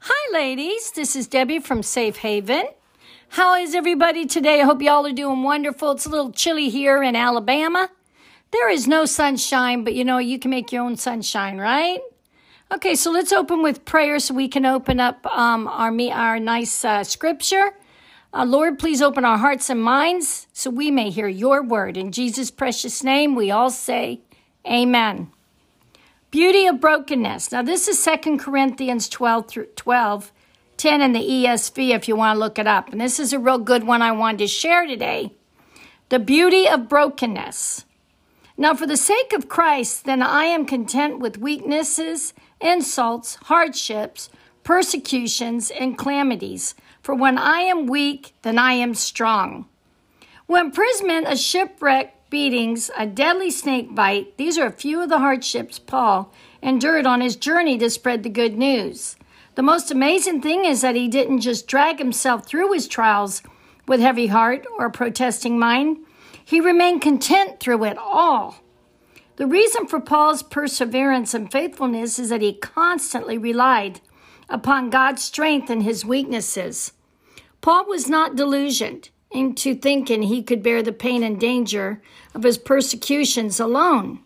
Hi, ladies. This is Debbie from Safe Haven. How is everybody today? I hope y'all are doing wonderful. It's a little chilly here in Alabama. There is no sunshine, but you know, you can make your own sunshine, right? Okay, so let's open with prayer so we can open up um, our, our nice uh, scripture. Uh, Lord, please open our hearts and minds so we may hear your word. In Jesus' precious name, we all say, Amen. Beauty of brokenness. Now, this is Second Corinthians 12 through 12, 10 in the ESV if you want to look it up. And this is a real good one I wanted to share today. The beauty of brokenness. Now, for the sake of Christ, then I am content with weaknesses, insults, hardships, persecutions, and calamities. For when I am weak, then I am strong. When imprisonment, a shipwreck, beatings, a deadly snake bite, these are a few of the hardships Paul endured on his journey to spread the good news. The most amazing thing is that he didn't just drag himself through his trials with heavy heart or protesting mind. He remained content through it all. The reason for Paul's perseverance and faithfulness is that he constantly relied upon God's strength and his weaknesses. Paul was not delusioned into thinking he could bear the pain and danger of his persecutions alone,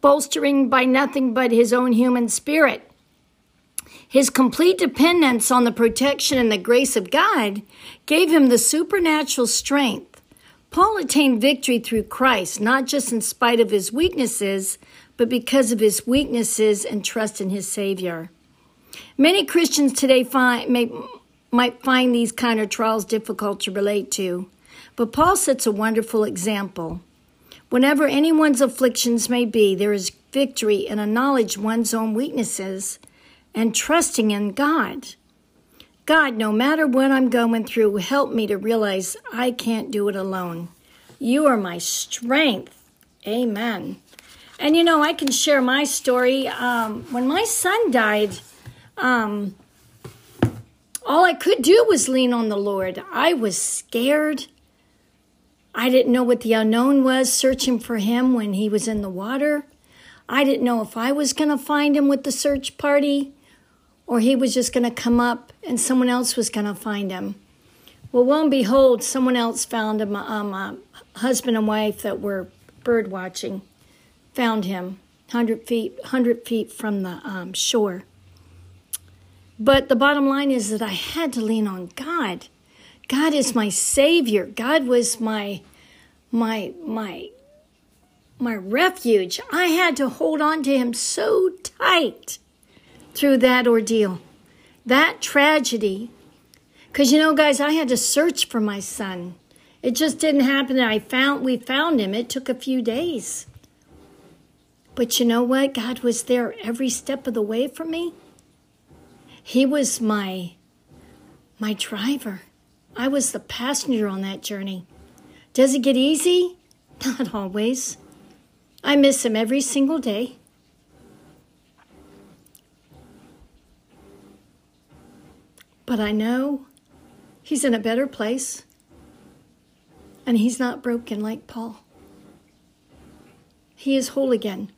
bolstering by nothing but his own human spirit. His complete dependence on the protection and the grace of God gave him the supernatural strength. Paul attained victory through Christ, not just in spite of his weaknesses, but because of his weaknesses and trust in his Savior. Many Christians today find, may, might find these kind of trials difficult to relate to, but Paul sets a wonderful example. Whenever anyone's afflictions may be, there is victory in acknowledge one's own weaknesses and trusting in God. God, no matter what I'm going through, help me to realize I can't do it alone. You are my strength. Amen. And you know, I can share my story. Um, when my son died, um, all I could do was lean on the Lord. I was scared. I didn't know what the unknown was, searching for him when he was in the water. I didn't know if I was going to find him with the search party or he was just going to come up and someone else was going to find him. Well, lo and behold, someone else found him, um, a husband and wife that were bird watching, found him 100 feet, 100 feet from the um, shore. But the bottom line is that I had to lean on God. God is my savior. God was my my my my refuge. I had to hold on to him so tight through that ordeal. That tragedy. Cuz you know guys, I had to search for my son. It just didn't happen that I found we found him. It took a few days. But you know what? God was there every step of the way for me. He was my my driver. I was the passenger on that journey. Does it get easy? Not always. I miss him every single day. But I know he's in a better place and he's not broken like Paul. He is whole again.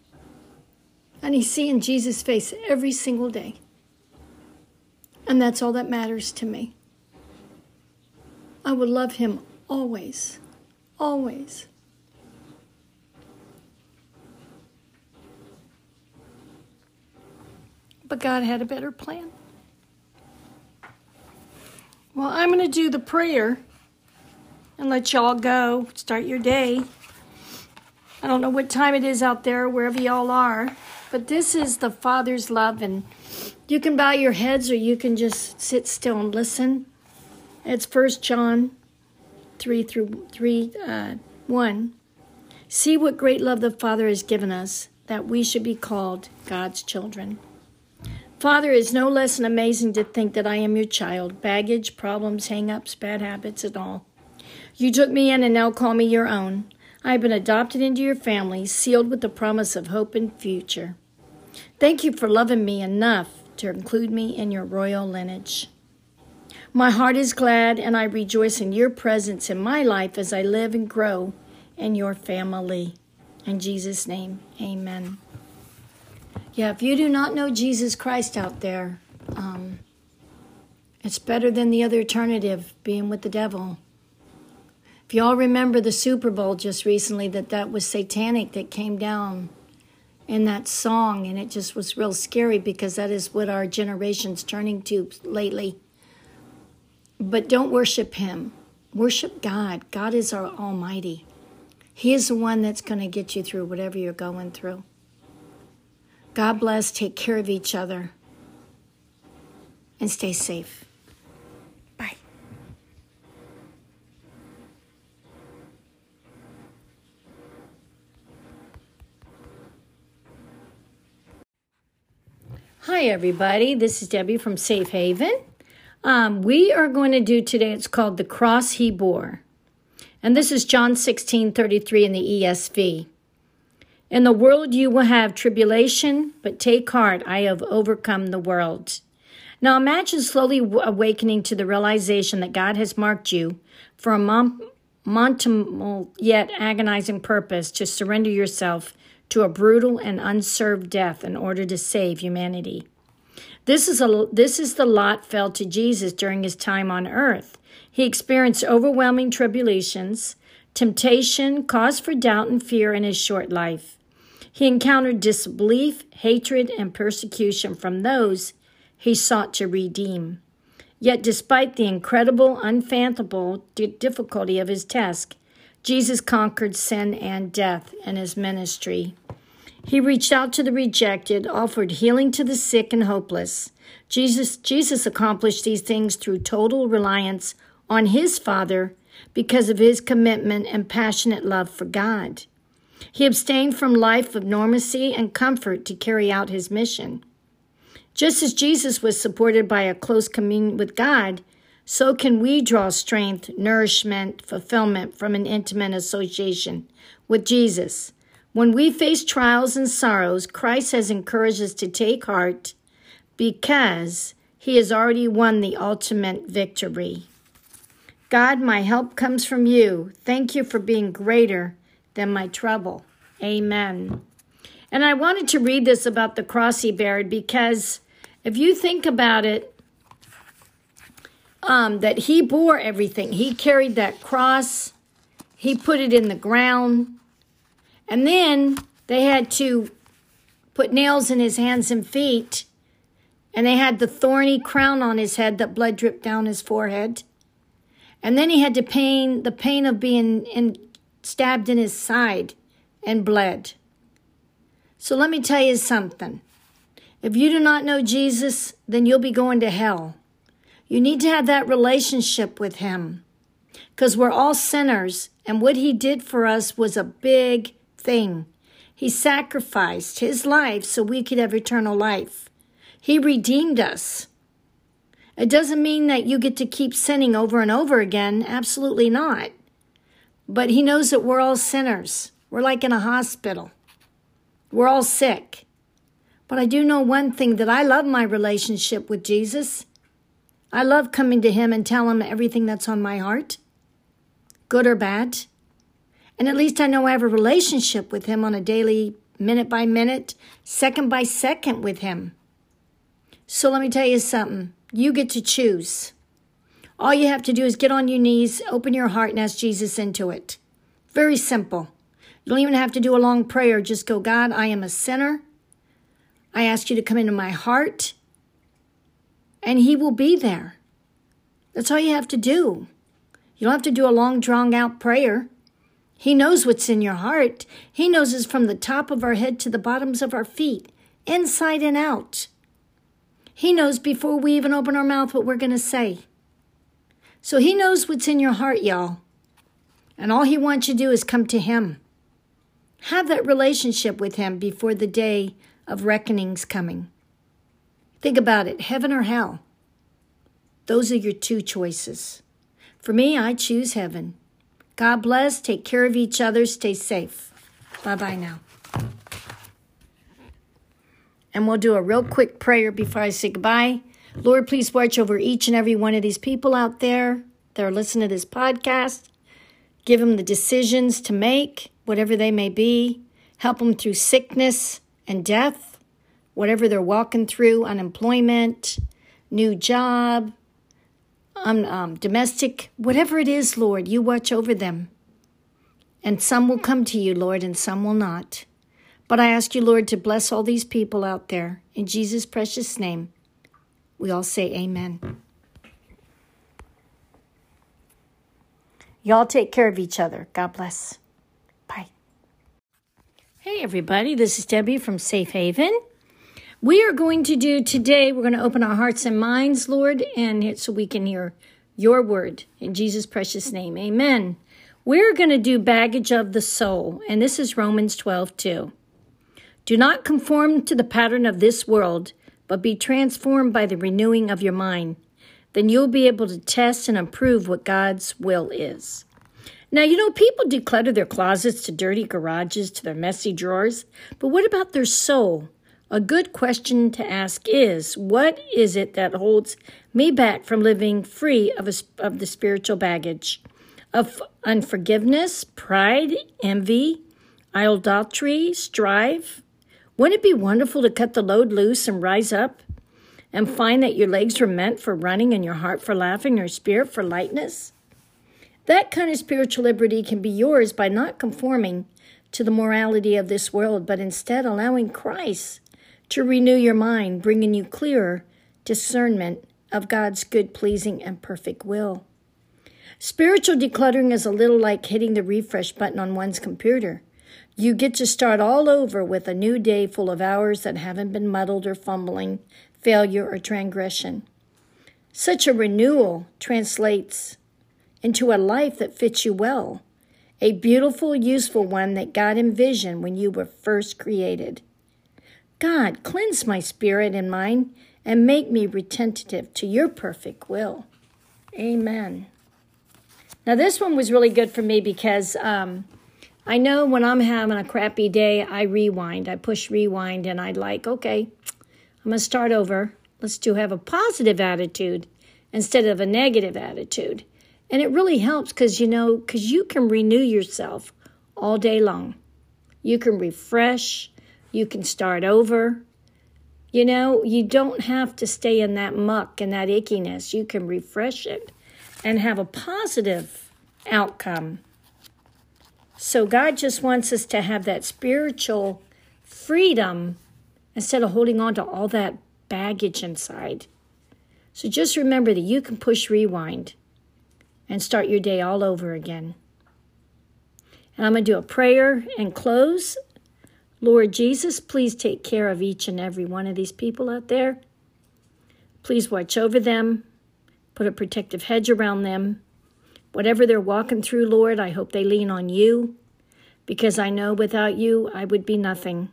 And he's seeing Jesus' face every single day. And that's all that matters to me. I would love him always, always. But God had a better plan. Well, I'm going to do the prayer and let y'all go. Start your day. I don't know what time it is out there, wherever y'all are, but this is the Father's love and you can bow your heads or you can just sit still and listen. It's First John 3 through 3 uh, 1. See what great love the Father has given us that we should be called God's children. Father, it is no less than amazing to think that I am your child. Baggage, problems, hang ups, bad habits, and all. You took me in and now call me your own. I have been adopted into your family, sealed with the promise of hope and future. Thank you for loving me enough to include me in your royal lineage. My heart is glad, and I rejoice in your presence in my life as I live and grow in your family. In Jesus' name, amen. Yeah, if you do not know Jesus Christ out there, um, It's better than the other alternative, being with the devil. If y'all remember the Super Bowl just recently, that that was satanic that came down in that song, and it just was real scary because that is what our generation's turning to lately. But don't worship him. Worship God. God is our Almighty. He is the one that's going to get you through whatever you're going through. God bless. Take care of each other. And stay safe. Everybody. This is Debbie from Safe Haven. Um, we are going to do today, it's called The Cross He Bore. And this is John 16 33 in the ESV. In the world you will have tribulation, but take heart, I have overcome the world. Now imagine slowly awakening to the realization that God has marked you for a mom- yet agonizing purpose to surrender yourself to a brutal and unserved death in order to save humanity. This is, a, this is the lot fell to Jesus during his time on earth. He experienced overwhelming tribulations, temptation, cause for doubt and fear in his short life. He encountered disbelief, hatred, and persecution from those he sought to redeem. Yet, despite the incredible, unfathomable difficulty of his task, Jesus conquered sin and death in his ministry. He reached out to the rejected, offered healing to the sick and hopeless. Jesus, Jesus accomplished these things through total reliance on his Father because of his commitment and passionate love for God. He abstained from life of normacy and comfort to carry out his mission. Just as Jesus was supported by a close communion with God, so can we draw strength, nourishment, fulfillment from an intimate association with Jesus. When we face trials and sorrows, Christ has encouraged us to take heart because he has already won the ultimate victory. God, my help comes from you. Thank you for being greater than my trouble. Amen. And I wanted to read this about the cross he bared because if you think about it, um, that he bore everything. He carried that cross, he put it in the ground, and then they had to put nails in his hands and feet, and they had the thorny crown on his head that blood dripped down his forehead. And then he had to pain the pain of being in, stabbed in his side and bled. So let me tell you something. If you do not know Jesus, then you'll be going to hell. You need to have that relationship with Him because we're all sinners, and what He did for us was a big thing. He sacrificed His life so we could have eternal life. He redeemed us. It doesn't mean that you get to keep sinning over and over again. Absolutely not. But He knows that we're all sinners. We're like in a hospital. We're all sick. But I do know one thing that I love my relationship with Jesus. I love coming to Him and tell Him everything that's on my heart, good or bad. And at least I know I have a relationship with Him on a daily, minute by minute, second by second with Him. So let me tell you something. You get to choose. All you have to do is get on your knees, open your heart, and ask Jesus into it. Very simple. You don't even have to do a long prayer. Just go, God, I am a sinner. I ask you to come into my heart and He will be there. That's all you have to do. You don't have to do a long, drawn out prayer. He knows what's in your heart. He knows us from the top of our head to the bottoms of our feet, inside and out. He knows before we even open our mouth what we're going to say. So He knows what's in your heart, y'all. And all He wants you to do is come to Him. Have that relationship with Him before the day of reckoning's coming. Think about it heaven or hell. Those are your two choices. For me, I choose heaven. God bless. Take care of each other. Stay safe. Bye bye now. And we'll do a real quick prayer before I say goodbye. Lord, please watch over each and every one of these people out there that are listening to this podcast. Give them the decisions to make, whatever they may be. Help them through sickness and death whatever they're walking through unemployment, new job, um, um, domestic, whatever it is, Lord, you watch over them. And some will come to you, Lord, and some will not. But I ask you, Lord, to bless all these people out there. In Jesus' precious name, we all say amen. Y'all take care of each other. God bless. Bye. Hey, everybody. This is Debbie from Safe Haven. We are going to do today, we're going to open our hearts and minds, Lord, and so we can hear your word in Jesus' precious name. Amen. We're going to do baggage of the soul, and this is Romans 12 2. Do not conform to the pattern of this world, but be transformed by the renewing of your mind then you'll be able to test and approve what God's will is. Now, you know, people declutter their closets to dirty garages, to their messy drawers, but what about their soul? A good question to ask is what is it that holds me back from living free of, a, of the spiritual baggage? Of unforgiveness, pride, envy, idolatry, strife? Wouldn't it be wonderful to cut the load loose and rise up and find that your legs were meant for running and your heart for laughing, your spirit for lightness? That kind of spiritual liberty can be yours by not conforming to the morality of this world, but instead allowing Christ to renew your mind, bringing you clearer discernment of God's good, pleasing, and perfect will. Spiritual decluttering is a little like hitting the refresh button on one's computer. You get to start all over with a new day full of hours that haven't been muddled or fumbling failure, or transgression. Such a renewal translates into a life that fits you well, a beautiful, useful one that God envisioned when you were first created. God, cleanse my spirit and mind and make me retentive to your perfect will. Amen. Now, this one was really good for me because um, I know when I'm having a crappy day, I rewind. I push rewind and I'd like, okay, I'm going to start over. Let's do have a positive attitude instead of a negative attitude. And it really helps because, you know, because you can renew yourself all day long. You can refresh, you can start over. You know, you don't have to stay in that muck and that ickiness. You can refresh it and have a positive outcome. So, God just wants us to have that spiritual freedom instead of holding on to all that baggage inside. So just remember that you can push rewind and start your day all over again. And I'm going to do a prayer and close. Lord Jesus, please take care of each and every one of these people out there. Please watch over them, put a protective hedge around them. Whatever they're walking through, Lord, I hope they lean on you because I know without you I would be nothing.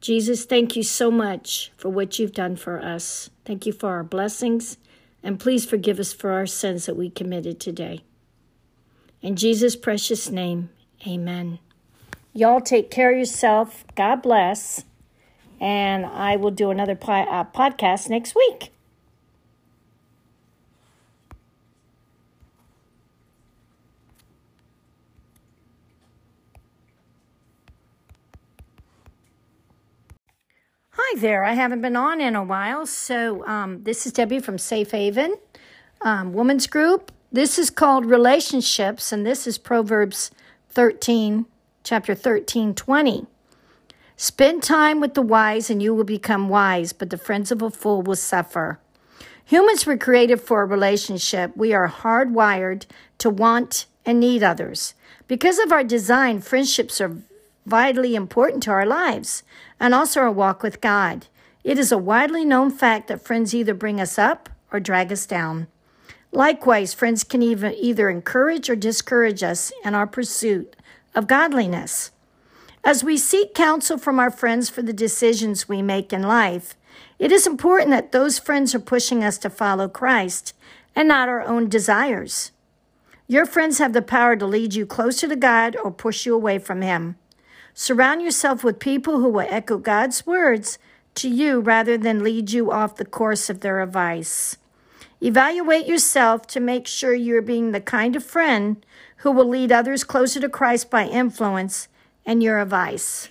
Jesus, thank you so much for what you've done for us. Thank you for our blessings, and please forgive us for our sins that we committed today. In Jesus' precious name, amen. Y'all take care of yourself. God bless. And I will do another uh, podcast next week. Hi there. I haven't been on in a while. So, um, this is Debbie from Safe Haven um, Women's Group. This is called Relationships, and this is Proverbs 13, chapter 13, 20. Spend time with the wise, and you will become wise, but the friends of a fool will suffer. Humans were created for a relationship. We are hardwired to want and need others. Because of our design, friendships are vitally important to our lives and also our walk with God. It is a widely known fact that friends either bring us up or drag us down. Likewise, friends can even either encourage or discourage us in our pursuit of godliness. As we seek counsel from our friends for the decisions we make in life, it is important that those friends are pushing us to follow Christ and not our own desires. Your friends have the power to lead you closer to God or push you away from Him. Surround yourself with people who will echo God's words to you rather than lead you off the course of their advice. Evaluate yourself to make sure you're being the kind of friend who will lead others closer to Christ by influence and your advice.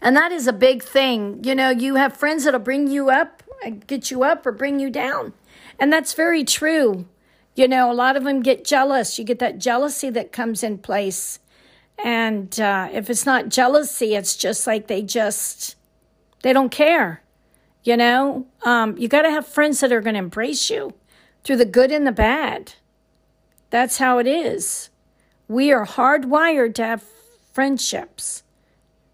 And that is a big thing. You know, you have friends that'll bring you up get you up or bring you down. And that's very true. You know, a lot of them get jealous. You get that jealousy that comes in place. And uh, if it's not jealousy, it's just like they just, they don't care. You know, um, you got to have friends that are going to embrace you through the good and the bad. That's how it is. We are hardwired to have friendships.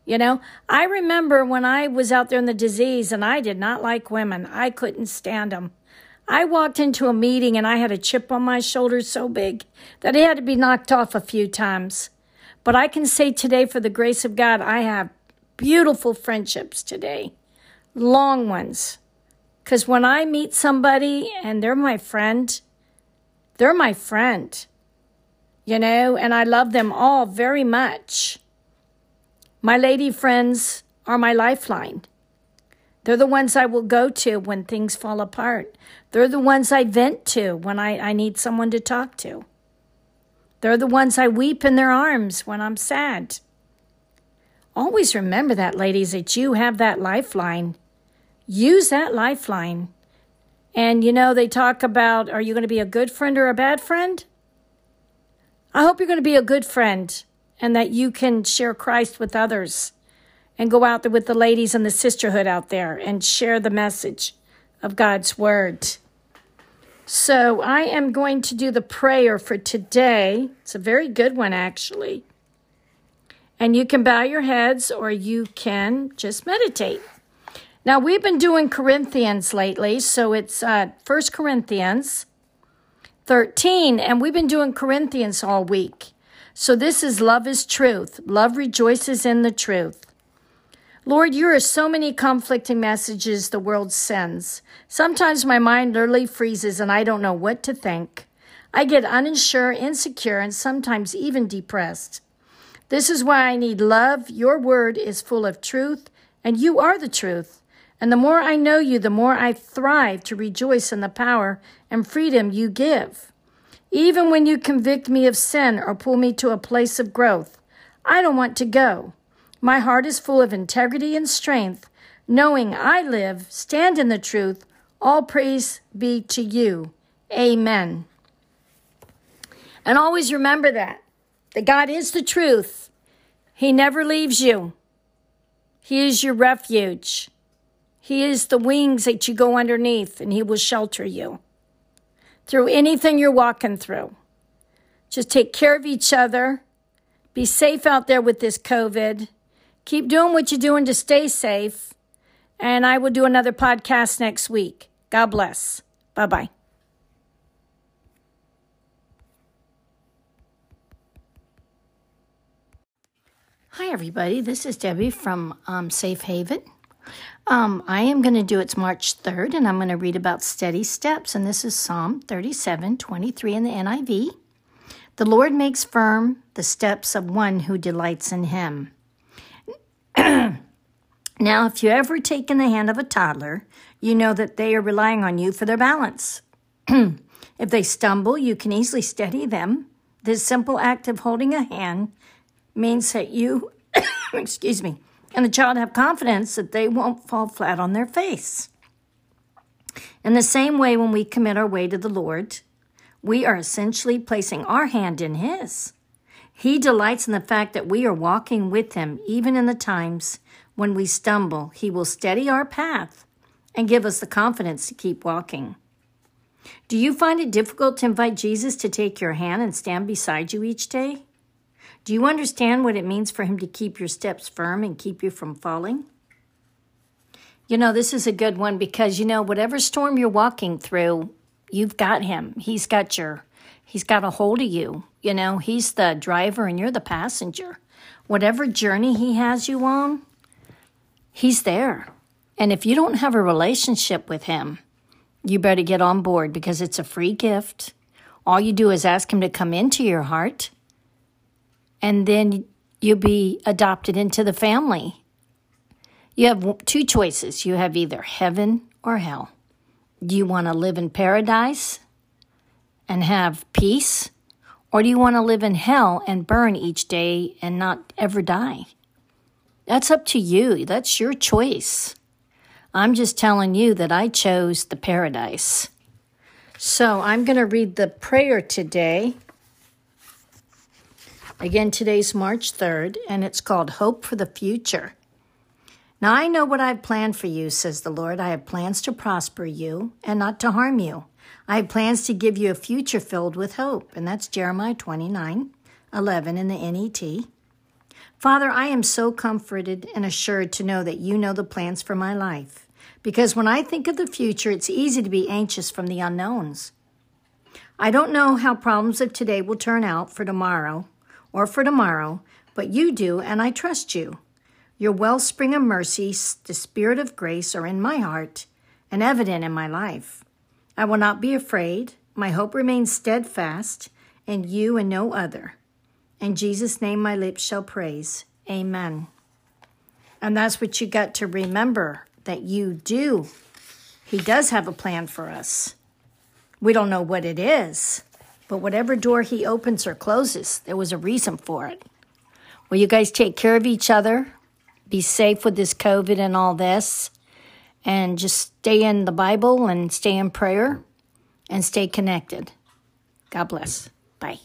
You know, I remember when I was out there in the disease and I did not like women, I couldn't stand them. I walked into a meeting and I had a chip on my shoulder so big that it had to be knocked off a few times. But I can say today, for the grace of God, I have beautiful friendships today, long ones. Because when I meet somebody and they're my friend, they're my friend, you know, and I love them all very much. My lady friends are my lifeline. They're the ones I will go to when things fall apart. They're the ones I vent to when I, I need someone to talk to. They're the ones I weep in their arms when I'm sad. Always remember that, ladies, that you have that lifeline. Use that lifeline. And you know, they talk about are you going to be a good friend or a bad friend? I hope you're going to be a good friend and that you can share Christ with others and go out there with the ladies and the sisterhood out there and share the message of God's word. So I am going to do the prayer for today. It's a very good one, actually. And you can bow your heads or you can just meditate. Now, we've been doing Corinthians lately, so it's uh, 1 Corinthians 13, and we've been doing Corinthians all week. So this is love is truth. Love rejoices in the truth. Lord, you are so many conflicting messages the world sends. Sometimes my mind literally freezes and I don't know what to think. I get unsure, insecure, and sometimes even depressed. This is why I need love. Your word is full of truth, and you are the truth. And the more I know you, the more I thrive to rejoice in the power and freedom you give. Even when you convict me of sin or pull me to a place of growth, I don't want to go. My heart is full of integrity and strength, knowing I live, stand in the truth. All praise be to you. Amen. And always remember that, that God is the truth. He never leaves you. He is your refuge. He is the wings that you go underneath, and He will shelter you through anything you're walking through. Just take care of each other. Be safe out there with this COVID. Keep doing what you're doing to stay safe. And I will do another podcast next week. God bless. Bye bye. Hi, everybody. This is Debbie from um, Safe Haven. Um, I am going to do it's March 3rd, and I'm going to read about steady steps. And this is Psalm 37 23 in the NIV. The Lord makes firm the steps of one who delights in him. now, if you ever taken the hand of a toddler, you know that they are relying on you for their balance. if they stumble, you can easily steady them. This simple act of holding a hand means that you, excuse me, and the child have confidence that they won't fall flat on their face. In the same way, when we commit our way to the Lord, we are essentially placing our hand in His. He delights in the fact that we are walking with Him, even in the times when we stumble. He will steady our path and give us the confidence to keep walking. Do you find it difficult to invite Jesus to take your hand and stand beside you each day? Do you understand what it means for Him to keep your steps firm and keep you from falling? You know, this is a good one because, you know, whatever storm you're walking through, you've got Him. He's got your He's got a hold of you. You know, he's the driver and you're the passenger. Whatever journey he has you on, he's there. And if you don't have a relationship with him, you better get on board because it's a free gift. All you do is ask him to come into your heart, and then you'll be adopted into the family. You have two choices you have either heaven or hell. Do you want to live in paradise and have peace? Or do you want to live in hell and burn each day and not ever die? That's up to you. That's your choice. I'm just telling you that I chose the paradise. So I'm going to read the prayer today. Again, today's March 3rd, and it's called Hope for the Future. Now I know what I've planned for you, says the Lord. I have plans to prosper you and not to harm you. I have plans to give you a future filled with hope. And that's Jeremiah 29 11 in the NET. Father, I am so comforted and assured to know that you know the plans for my life. Because when I think of the future, it's easy to be anxious from the unknowns. I don't know how problems of today will turn out for tomorrow or for tomorrow, but you do, and I trust you. Your wellspring of mercy, the spirit of grace, are in my heart and evident in my life. I will not be afraid. My hope remains steadfast in you and no other. In Jesus' name, my lips shall praise. Amen. And that's what you got to remember that you do. He does have a plan for us. We don't know what it is, but whatever door He opens or closes, there was a reason for it. Well, you guys take care of each other, be safe with this COVID and all this, and just stay in the Bible and stay in prayer and stay connected. God bless. Bye.